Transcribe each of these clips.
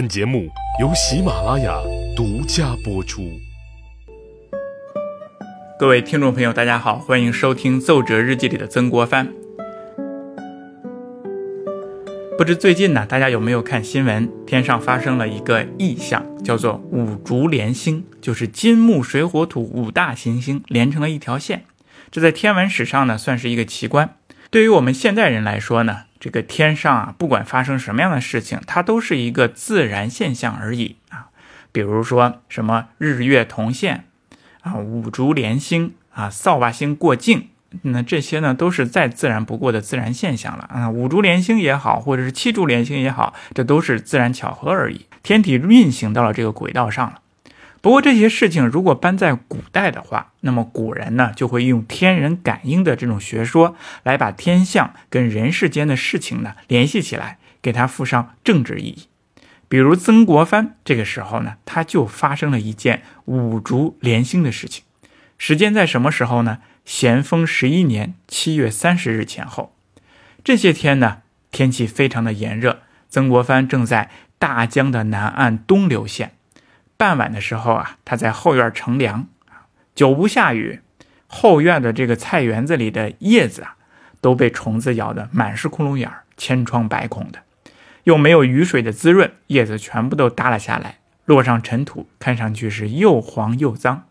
本节目由喜马拉雅独家播出。各位听众朋友，大家好，欢迎收听《奏折日记》里的曾国藩。不知最近呢，大家有没有看新闻？天上发生了一个异象，叫做五烛连星，就是金木水火土五大行星连成了一条线。这在天文史上呢，算是一个奇观。对于我们现代人来说呢，这个天上啊，不管发生什么样的事情，它都是一个自然现象而已啊。比如说什么日月同现啊，五烛连星啊，扫把星过境，那这些呢，都是再自然不过的自然现象了啊。五烛连星也好，或者是七烛连星也好，这都是自然巧合而已。天体运行到了这个轨道上了。不过这些事情如果搬在古代的话，那么古人呢就会用天人感应的这种学说来把天象跟人世间的事情呢联系起来，给它附上政治意义。比如曾国藩这个时候呢，他就发生了一件五烛连星的事情。时间在什么时候呢？咸丰十一年七月三十日前后。这些天呢，天气非常的炎热，曾国藩正在大江的南岸东流县。傍晚的时候啊，他在后院乘凉久不下雨，后院的这个菜园子里的叶子啊，都被虫子咬得满是窟窿眼儿，千疮百孔的。又没有雨水的滋润，叶子全部都耷了下来，落上尘土，看上去是又黄又脏。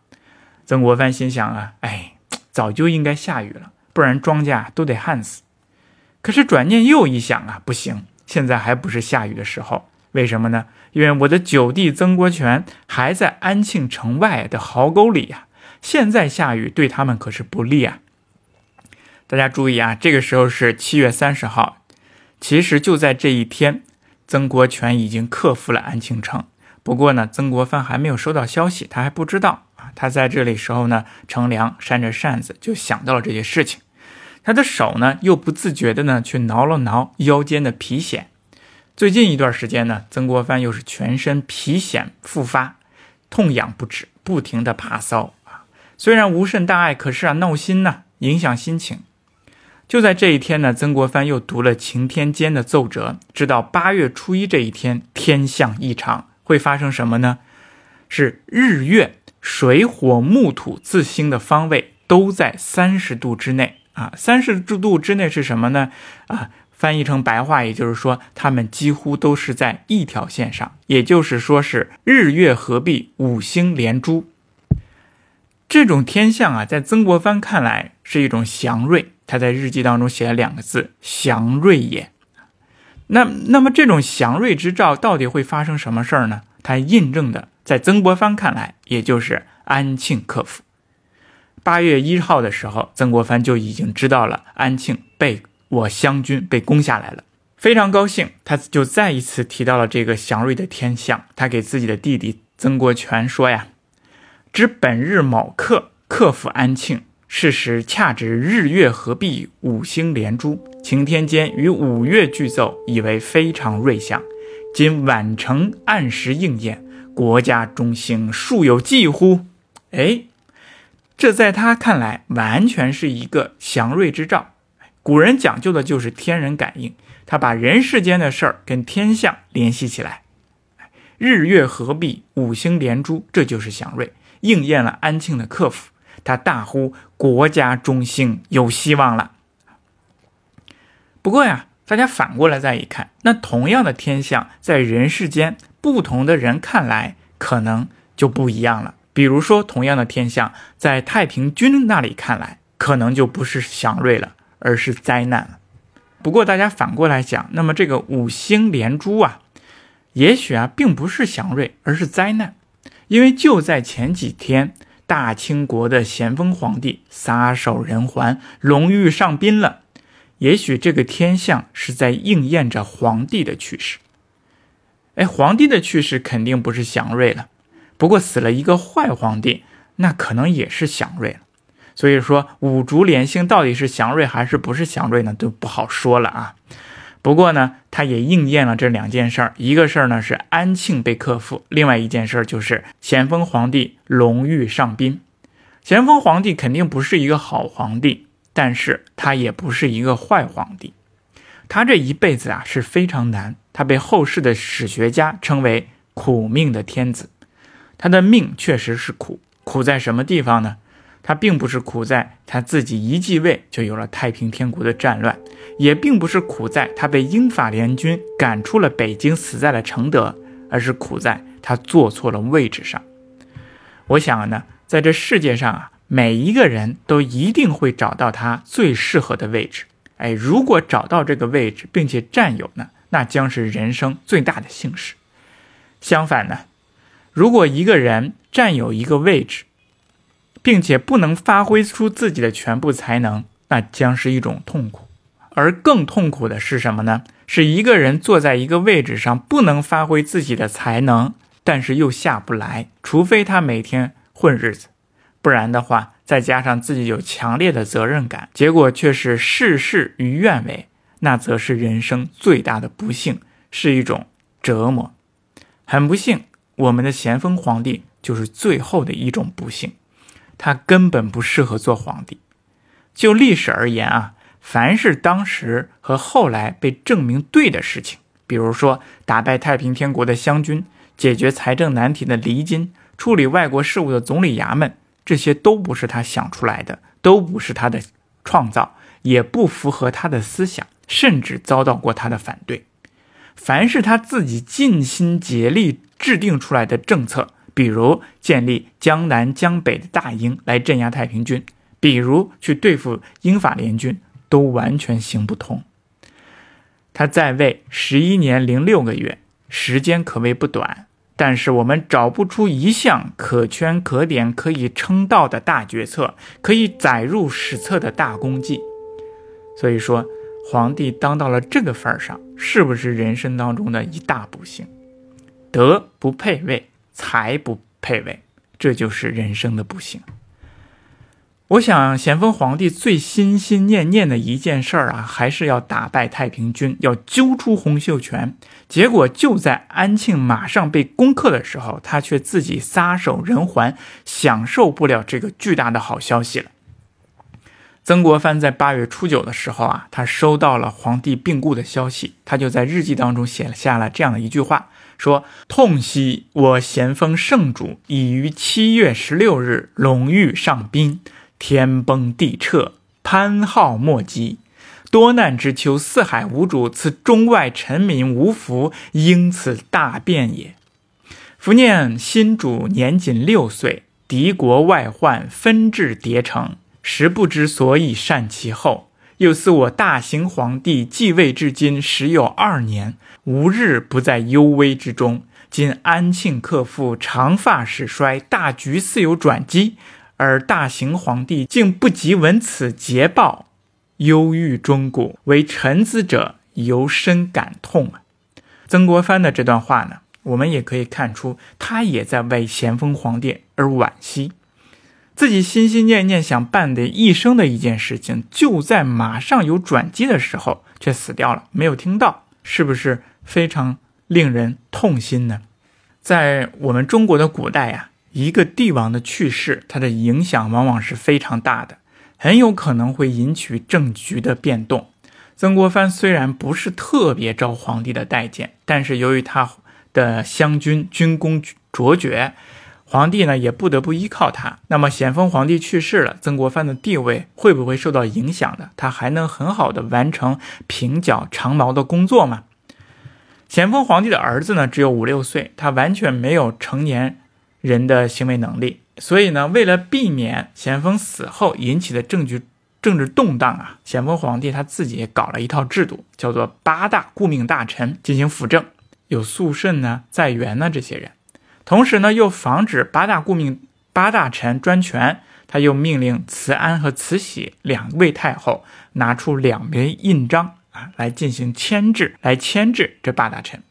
曾国藩心想啊，哎，早就应该下雨了，不然庄稼都得旱死。可是转念又一想啊，不行，现在还不是下雨的时候。为什么呢？因为我的九弟曾国荃还在安庆城外的壕沟里呀，现在下雨对他们可是不利啊。大家注意啊，这个时候是七月三十号，其实就在这一天，曾国荃已经克服了安庆城。不过呢，曾国藩还没有收到消息，他还不知道啊。他在这里时候呢，乘凉扇着扇子，就想到了这些事情。他的手呢，又不自觉的呢，去挠了挠腰间的皮癣。最近一段时间呢，曾国藩又是全身皮癣复发，痛痒不止，不停的爬骚啊。虽然无甚大碍，可是啊闹心呢，影响心情。就在这一天呢，曾国藩又读了晴天监的奏折，知道八月初一这一天天象异常，会发生什么呢？是日月水火木土自星的方位都在三十度之内啊。三十度之内是什么呢？啊。翻译成白话，也就是说，他们几乎都是在一条线上，也就是说是日月合璧，五星连珠。这种天象啊，在曾国藩看来是一种祥瑞，他在日记当中写了两个字“祥瑞也”。那那么这种祥瑞之兆到底会发生什么事儿呢？它印证的，在曾国藩看来，也就是安庆克服。八月一号的时候，曾国藩就已经知道了安庆被。我湘军被攻下来了，非常高兴，他就再一次提到了这个祥瑞的天象。他给自己的弟弟曾国荃说呀：“知本日卯刻克服安庆，是时恰值日月合璧，五星连珠。晴天间与五岳俱奏，以为非常瑞象。今宛城按时应验，国家中兴，数有忌乎？”哎，这在他看来完全是一个祥瑞之兆。古人讲究的就是天人感应，他把人世间的事儿跟天象联系起来，日月合璧，五星连珠，这就是祥瑞，应验了安庆的克服。他大呼国家中兴，有希望了。不过呀，大家反过来再一看，那同样的天象，在人世间不同的人看来，可能就不一样了。比如说，同样的天象，在太平军那里看来，可能就不是祥瑞了。而是灾难了。不过大家反过来讲，那么这个五星连珠啊，也许啊并不是祥瑞，而是灾难。因为就在前几天，大清国的咸丰皇帝撒手人寰，龙驭上宾了。也许这个天象是在应验着皇帝的去世。哎，皇帝的去世肯定不是祥瑞了。不过死了一个坏皇帝，那可能也是祥瑞了。所以说五竹连星到底是祥瑞还是不是祥瑞呢？都不好说了啊。不过呢，它也应验了这两件事儿。一个事儿呢是安庆被克服，另外一件事儿就是咸丰皇帝龙驭上宾。咸丰皇帝肯定不是一个好皇帝，但是他也不是一个坏皇帝。他这一辈子啊是非常难。他被后世的史学家称为苦命的天子。他的命确实是苦，苦在什么地方呢？他并不是苦在他自己一继位就有了太平天国的战乱，也并不是苦在他被英法联军赶出了北京，死在了承德，而是苦在他坐错了位置上。我想呢，在这世界上啊，每一个人都一定会找到他最适合的位置。哎，如果找到这个位置并且占有呢，那将是人生最大的幸事。相反呢，如果一个人占有一个位置，并且不能发挥出自己的全部才能，那将是一种痛苦。而更痛苦的是什么呢？是一个人坐在一个位置上，不能发挥自己的才能，但是又下不来。除非他每天混日子，不然的话，再加上自己有强烈的责任感，结果却是事事与愿违，那则是人生最大的不幸，是一种折磨。很不幸，我们的咸丰皇帝就是最后的一种不幸。他根本不适合做皇帝。就历史而言啊，凡是当时和后来被证明对的事情，比如说打败太平天国的湘军、解决财政难题的黎金、处理外国事务的总理衙门，这些都不是他想出来的，都不是他的创造，也不符合他的思想，甚至遭到过他的反对。凡是他自己尽心竭力制定出来的政策。比如建立江南江北的大营来镇压太平军，比如去对付英法联军，都完全行不通。他在位十一年零六个月，时间可谓不短，但是我们找不出一项可圈可点、可以称道的大决策，可以载入史册的大功绩。所以说，皇帝当到了这个份儿上，是不是人生当中的一大不幸？德不配位。才不配位，这就是人生的不幸。我想，咸丰皇帝最心心念念的一件事儿啊，还是要打败太平军，要揪出洪秀全。结果就在安庆马上被攻克的时候，他却自己撒手人寰，享受不了这个巨大的好消息了。曾国藩在八月初九的时候啊，他收到了皇帝病故的消息，他就在日记当中写下了这样的一句话。说痛惜我咸丰圣主已于七月十六日龙御上宾，天崩地彻，潘号莫及，多难之秋，四海无主，此中外臣民无福，因此大变也。伏念新主年仅六岁，敌国外患纷至迭城，实不知所以善其后。又似我大行皇帝继位至今时有二年，无日不在忧危之中。今安庆克复，长发始衰，大局似有转机，而大行皇帝竟不及闻此捷报，忧郁终谷，为臣子者尤深感痛啊！曾国藩的这段话呢，我们也可以看出，他也在为咸丰皇帝而惋惜。自己心心念念想办的一生的一件事情，就在马上有转机的时候却死掉了，没有听到，是不是非常令人痛心呢？在我们中国的古代呀，一个帝王的去世，它的影响往往是非常大的，很有可能会引起政局的变动。曾国藩虽然不是特别招皇帝的待见，但是由于他的湘军军功卓绝。皇帝呢也不得不依靠他。那么咸丰皇帝去世了，曾国藩的地位会不会受到影响呢？他还能很好的完成平剿长毛的工作吗？咸丰皇帝的儿子呢只有五六岁，他完全没有成年人的行为能力。所以呢，为了避免咸丰死后引起的政局政治动荡啊，咸丰皇帝他自己也搞了一套制度，叫做八大顾命大臣进行辅政，有肃慎呢、在元呢这些人。同时呢，又防止八大顾命八大臣专权，他又命令慈安和慈禧两位太后拿出两枚印章啊，来进行牵制，来牵制这八大臣。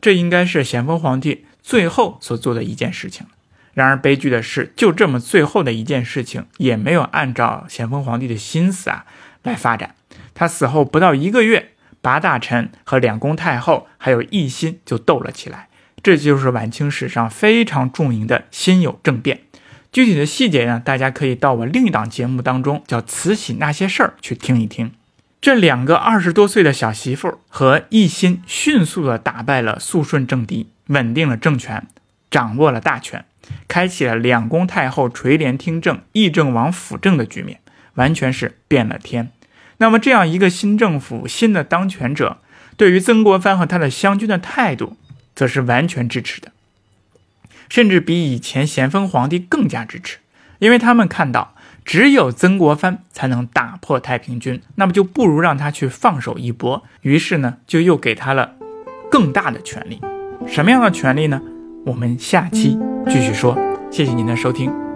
这应该是咸丰皇帝最后所做的一件事情。然而悲剧的是，就这么最后的一件事情，也没有按照咸丰皇帝的心思啊来发展。他死后不到一个月，八大臣和两宫太后还有奕欣就斗了起来。这就是晚清史上非常著名的辛酉政变。具体的细节呢，大家可以到我另一档节目当中，叫《慈禧那些事儿》去听一听。这两个二十多岁的小媳妇和奕欣迅速地打败了肃顺政敌，稳定了政权，掌握了大权，开启了两宫太后垂帘听政、议政王辅政的局面，完全是变了天。那么，这样一个新政府、新的当权者，对于曾国藩和他的湘军的态度，则是完全支持的，甚至比以前咸丰皇帝更加支持，因为他们看到。只有曾国藩才能打破太平军，那么就不如让他去放手一搏。于是呢，就又给他了更大的权利。什么样的权利呢？我们下期继续说。谢谢您的收听。